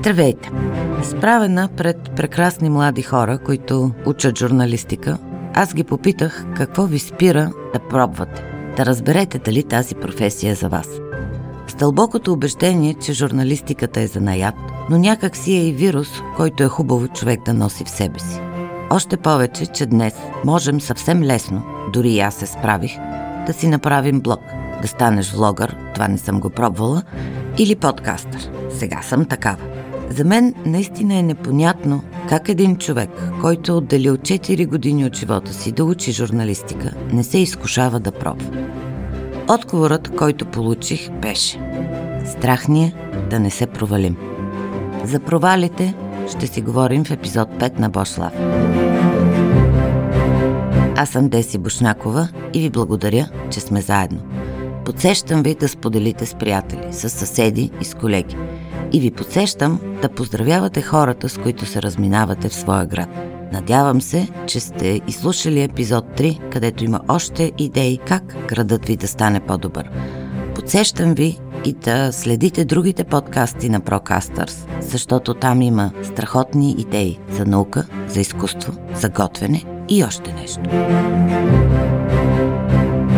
Здравейте! Справена пред прекрасни млади хора, които учат журналистика, аз ги попитах какво ви спира да пробвате, да разберете дали тази професия е за вас. С дълбокото убеждение, че журналистиката е за наят, но някак си е и вирус, който е хубаво човек да носи в себе си. Още повече, че днес можем съвсем лесно, дори и аз се справих, да си направим блог, да станеш влогър, това не съм го пробвала, или подкастър. Сега съм такава. За мен наистина е непонятно как един човек, който е отделил 4 години от живота си да учи журналистика, не се изкушава да пробва. Отговорът, който получих, беше Страх ни е да не се провалим. За провалите ще си говорим в епизод 5 на Бошлав. Аз съм Деси Бушнакова и ви благодаря, че сме заедно. Подсещам ви да споделите с приятели, с съседи и с колеги. И ви подсещам да поздравявате хората, с които се разминавате в своя град. Надявам се, че сте изслушали епизод 3, където има още идеи как градът ви да стане по-добър. Подсещам ви и да следите другите подкасти на Procasters, защото там има страхотни идеи за наука, за изкуство, за готвене и още нещо.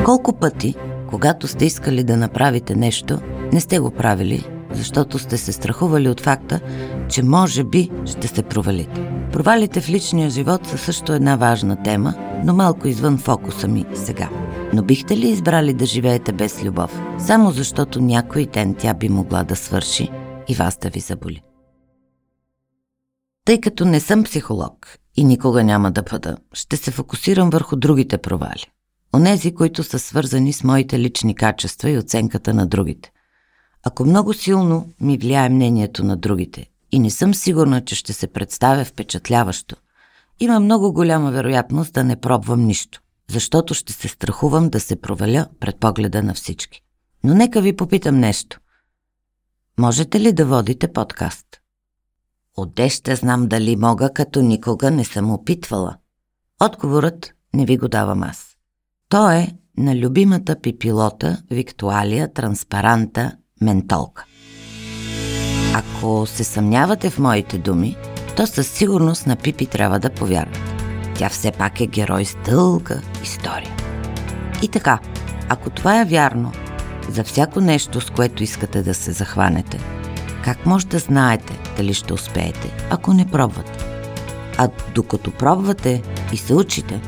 Колко пъти, когато сте искали да направите нещо, не сте го правили, защото сте се страхували от факта, че може би ще се провалите. Провалите в личния живот са също една важна тема, но малко извън фокуса ми сега. Но бихте ли избрали да живеете без любов, само защото някой ден тя би могла да свърши и вас да ви заболи? Тъй като не съм психолог и никога няма да бъда, ще се фокусирам върху другите провали. Онези, които са свързани с моите лични качества и оценката на другите. Ако много силно ми влияе мнението на другите и не съм сигурна, че ще се представя впечатляващо, има много голяма вероятност да не пробвам нищо, защото ще се страхувам да се проваля пред погледа на всички. Но нека ви попитам нещо. Можете ли да водите подкаст? Отде ще знам дали мога, като никога не съм опитвала. Отговорът не ви го давам аз. То е на любимата пипилота Виктуалия Транспаранта Ментолка. Ако се съмнявате в моите думи, то със сигурност на Пипи трябва да повярвате. Тя все пак е герой с дълга история. И така, ако това е вярно, за всяко нещо, с което искате да се захванете, как може да знаете дали ще успеете, ако не пробвате? А докато пробвате и се учите,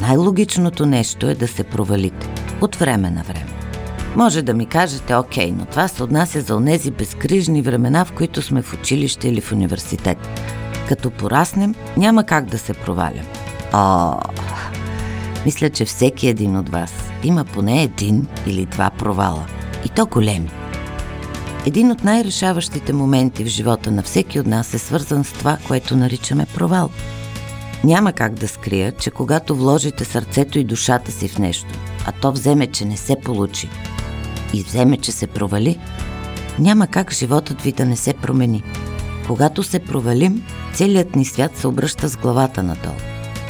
най-логичното нещо е да се провалите от време на време. Може да ми кажете, окей, но това се отнася за онези безкрижни времена, в които сме в училище или в университет. Като пораснем, няма как да се провалям. О, мисля, че всеки един от вас има поне един или два провала. И то големи. Един от най-решаващите моменти в живота на всеки от нас е свързан с това, което наричаме провал. Няма как да скрия, че когато вложите сърцето и душата си в нещо, а то вземе, че не се получи, и вземе, че се провали, няма как животът ви да не се промени. Когато се провалим, целият ни свят се обръща с главата надолу.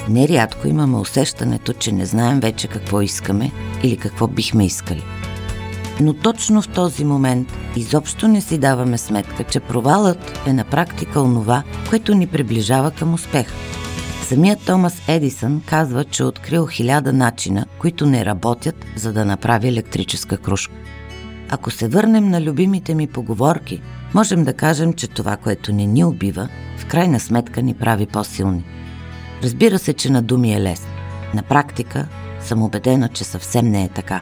Нерядко имаме усещането, че не знаем вече какво искаме или какво бихме искали. Но точно в този момент изобщо не си даваме сметка, че провалът е на практика онова, което ни приближава към успех. Самият Томас Едисън казва, че е открил хиляда начина, които не работят, за да направи електрическа кружка. Ако се върнем на любимите ми поговорки, можем да кажем, че това, което не ни убива, в крайна сметка ни прави по-силни. Разбира се, че на думи е лесно. На практика съм убедена, че съвсем не е така.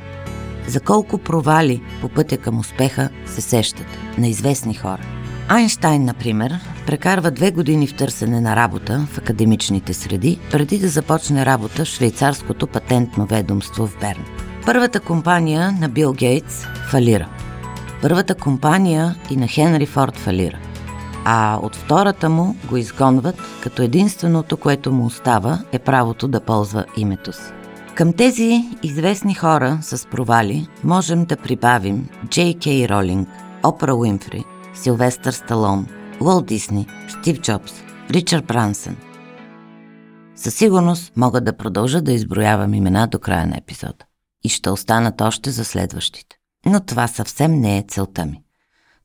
За колко провали по пътя към успеха се сещат на известни хора. Айнштайн, например, прекарва две години в търсене на работа в академичните среди, преди да започне работа в швейцарското патентно ведомство в Берн. Първата компания на Бил Гейтс фалира. Първата компания и на Хенри Форд фалира. А от втората му го изгонват, като единственото, което му остава, е правото да ползва името си. Към тези известни хора с провали можем да прибавим Джей Кей Ролинг, Опра Уинфри, Силвестър Сталон, Уолт Дисни, Стив Джобс, Ричард Брансън. Със сигурност мога да продължа да изброявам имена до края на епизода и ще останат още за следващите. Но това съвсем не е целта ми.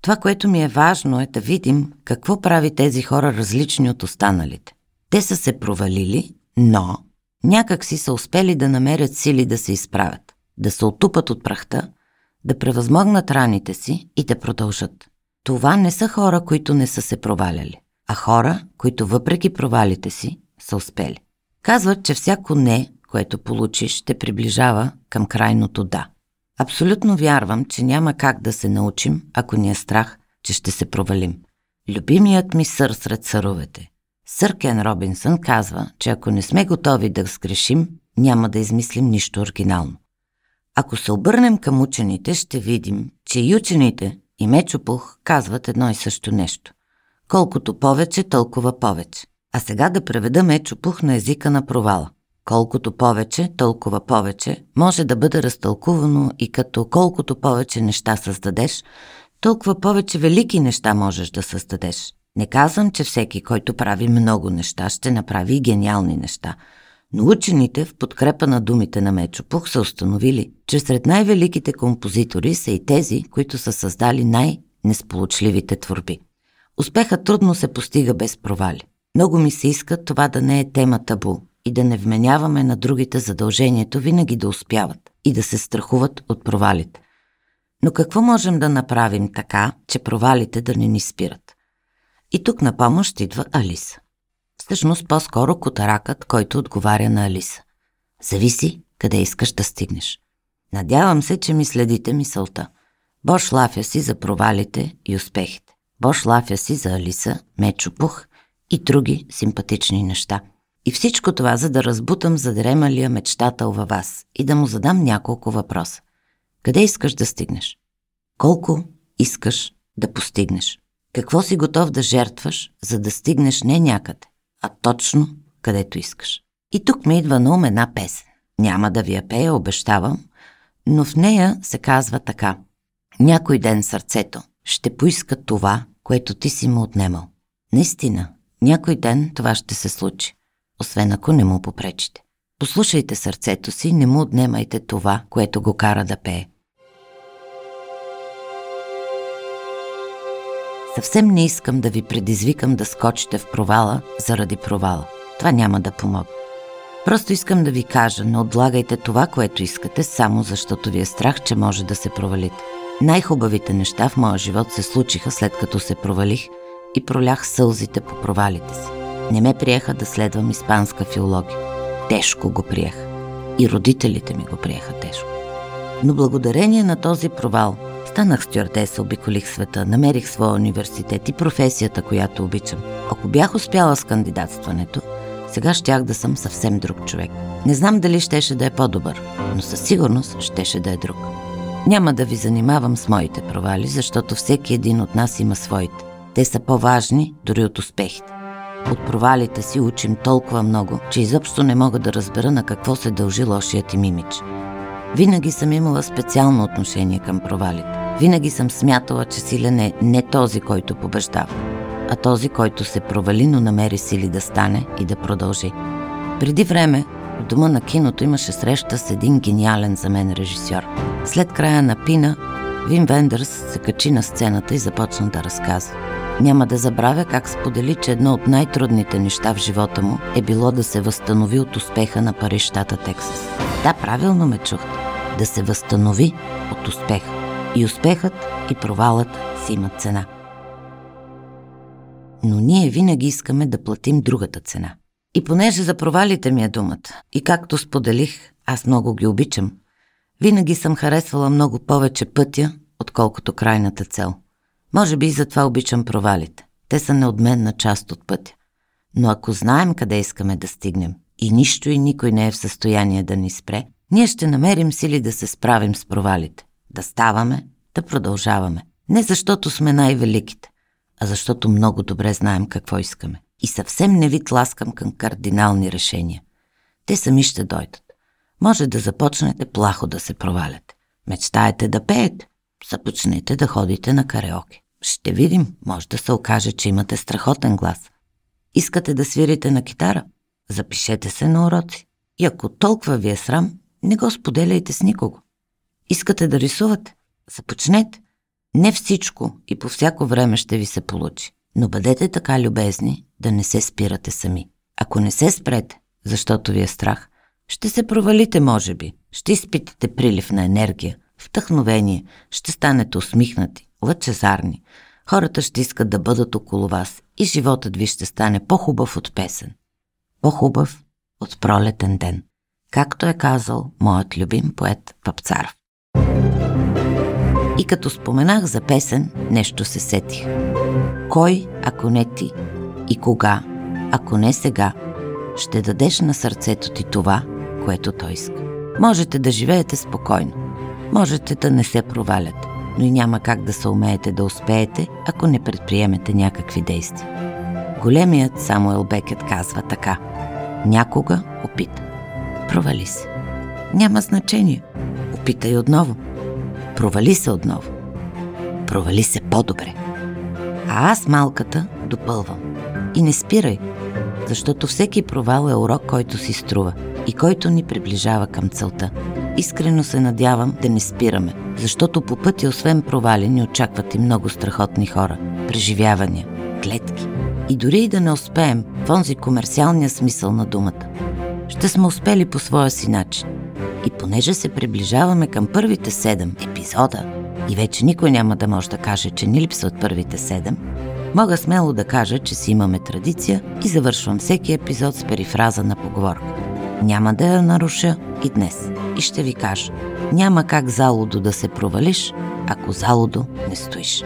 Това, което ми е важно е да видим какво прави тези хора различни от останалите. Те са се провалили, но някак си са успели да намерят сили да се изправят, да се отупат от прахта, да превъзмогнат раните си и да продължат. Това не са хора, които не са се проваляли, а хора, които въпреки провалите си са успели. Казват, че всяко не, което получиш, те приближава към крайното да. Абсолютно вярвам, че няма как да се научим, ако ни е страх, че ще се провалим. Любимият ми сър сред съровете. Сър Кен Робинсън казва, че ако не сме готови да сгрешим, няма да измислим нищо оригинално. Ако се обърнем към учените, ще видим, че и учените, и Мечопух казват едно и също нещо. Колкото повече, толкова повече. А сега да преведа Мечопух на езика на провала. Колкото повече, толкова повече може да бъде разтълкувано и като колкото повече неща създадеш, толкова повече велики неща можеш да създадеш. Не казвам, че всеки, който прави много неща, ще направи и гениални неща. Но учените в подкрепа на думите на Мечопух са установили, че сред най-великите композитори са и тези, които са създали най-несполучливите творби. Успехът трудно се постига без провали. Много ми се иска това да не е тема табу и да не вменяваме на другите задължението винаги да успяват и да се страхуват от провалите. Но какво можем да направим така, че провалите да не ни спират? И тук на помощ идва Алиса. Всъщност по-скоро котаракът, който отговаря на Алиса. Зависи къде искаш да стигнеш. Надявам се, че ми следите мисълта. Бош лафя си за провалите и успехите. Бош лафя си за Алиса, Мечопух и други симпатични неща. И всичко това, за да разбутам задремалия мечтател във вас и да му задам няколко въпроса. Къде искаш да стигнеш? Колко искаш да постигнеш? Какво си готов да жертваш, за да стигнеш не някъде, а точно където искаш? И тук ми идва на ум една песен. Няма да ви я пея, обещавам, но в нея се казва така. Някой ден сърцето ще поиска това, което ти си му отнемал. Наистина, някой ден това ще се случи, освен ако не му попречите. Послушайте сърцето си, не му отнемайте това, което го кара да пее. Съвсем не искам да ви предизвикам да скочите в провала заради провала. Това няма да помогне. Просто искам да ви кажа, не отлагайте това, което искате, само защото ви е страх, че може да се провалите. Най-хубавите неща в моя живот се случиха след като се провалих и пролях сълзите по провалите си. Не ме приеха да следвам испанска филология. Тежко го приех. И родителите ми го приеха тежко. Но благодарение на този провал Станах стюардеса, обиколих света, намерих своя университет и професията, която обичам. Ако бях успяла с кандидатстването, сега щях да съм съвсем друг човек. Не знам дали щеше да е по-добър, но със сигурност щеше да е друг. Няма да ви занимавам с моите провали, защото всеки един от нас има своите. Те са по-важни дори от успехите. От провалите си учим толкова много, че изобщо не мога да разбера на какво се дължи лошият им имидж. Винаги съм имала специално отношение към провалите. Винаги съм смятала, че силен е не този, който побеждава, а този, който се провали, но намери сили да стане и да продължи. Преди време в дома на киното имаше среща с един гениален за мен режисьор. След края на Пина, Вин Вендърс се качи на сцената и започна да разказва. Няма да забравя как сподели, че едно от най-трудните неща в живота му е било да се възстанови от успеха на Париж, щата Тексас. Да, правилно ме чухте. Да се възстанови от успеха. И успехът, и провалът си имат цена. Но ние винаги искаме да платим другата цена. И понеже за провалите ми е думата, и както споделих, аз много ги обичам, винаги съм харесвала много повече пътя, отколкото крайната цел. Може би и затова обичам провалите. Те са неотменна част от пътя. Но ако знаем къде искаме да стигнем и нищо и никой не е в състояние да ни спре, ние ще намерим сили да се справим с провалите да ставаме, да продължаваме. Не защото сме най-великите, а защото много добре знаем какво искаме. И съвсем не ви тласкам към кардинални решения. Те сами ще дойдат. Може да започнете плахо да се проваляте. Мечтаете да пеете, започнете да ходите на кареоке. Ще видим, може да се окаже, че имате страхотен глас. Искате да свирите на китара? Запишете се на уроци. И ако толкова ви е срам, не го споделяйте с никого. Искате да рисувате? Започнете. Не всичко и по всяко време ще ви се получи, но бъдете така любезни да не се спирате сами. Ако не се спрете, защото ви е страх, ще се провалите, може би, ще изпитате прилив на енергия, вдъхновение, ще станете усмихнати, лъчезарни. Хората ще искат да бъдат около вас и животът ви ще стане по-хубав от песен. По-хубав от пролетен ден, както е казал моят любим поет Папцаров. И като споменах за песен, нещо се сетих. Кой, ако не ти? И кога, ако не сега, ще дадеш на сърцето ти това, което той иска? Можете да живеете спокойно. Можете да не се проваляте, но и няма как да се умеете да успеете, ако не предприемете някакви действия. Големият Самуел Бекет казва така. Някога опита. Провали се. Няма значение. Опитай отново. Провали се отново. Провали се по-добре. А аз малката допълвам. И не спирай, защото всеки провал е урок, който си струва и който ни приближава към целта. Искрено се надявам да не спираме, защото по пътя, освен провали, ни очакват и много страхотни хора, преживявания, клетки. И дори и да не успеем в онзи комерциалния смисъл на думата, ще сме успели по своя си начин. И понеже се приближаваме към първите седем епизода и вече никой няма да може да каже, че ни липсват първите седем, мога смело да кажа, че си имаме традиция и завършвам всеки епизод с перифраза на поговорка. Няма да я наруша и днес. И ще ви кажа, няма как залудо да се провалиш, ако залудо не стоиш.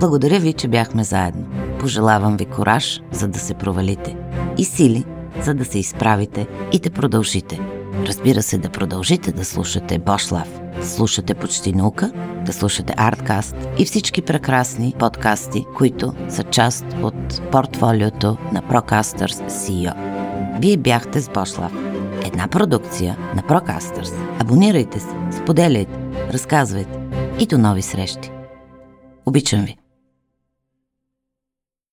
Благодаря ви, че бяхме заедно. Пожелавам ви кораж, за да се провалите. И сили, за да се изправите и да продължите. Разбира се, да продължите да слушате Бошлав. Слушате почти наука, да слушате Арткаст и всички прекрасни подкасти, които са част от портфолиото на Procasters CEO. Вие бяхте с Бошлав. Една продукция на Procasters. Абонирайте се, споделяйте, разказвайте и до нови срещи. Обичам ви!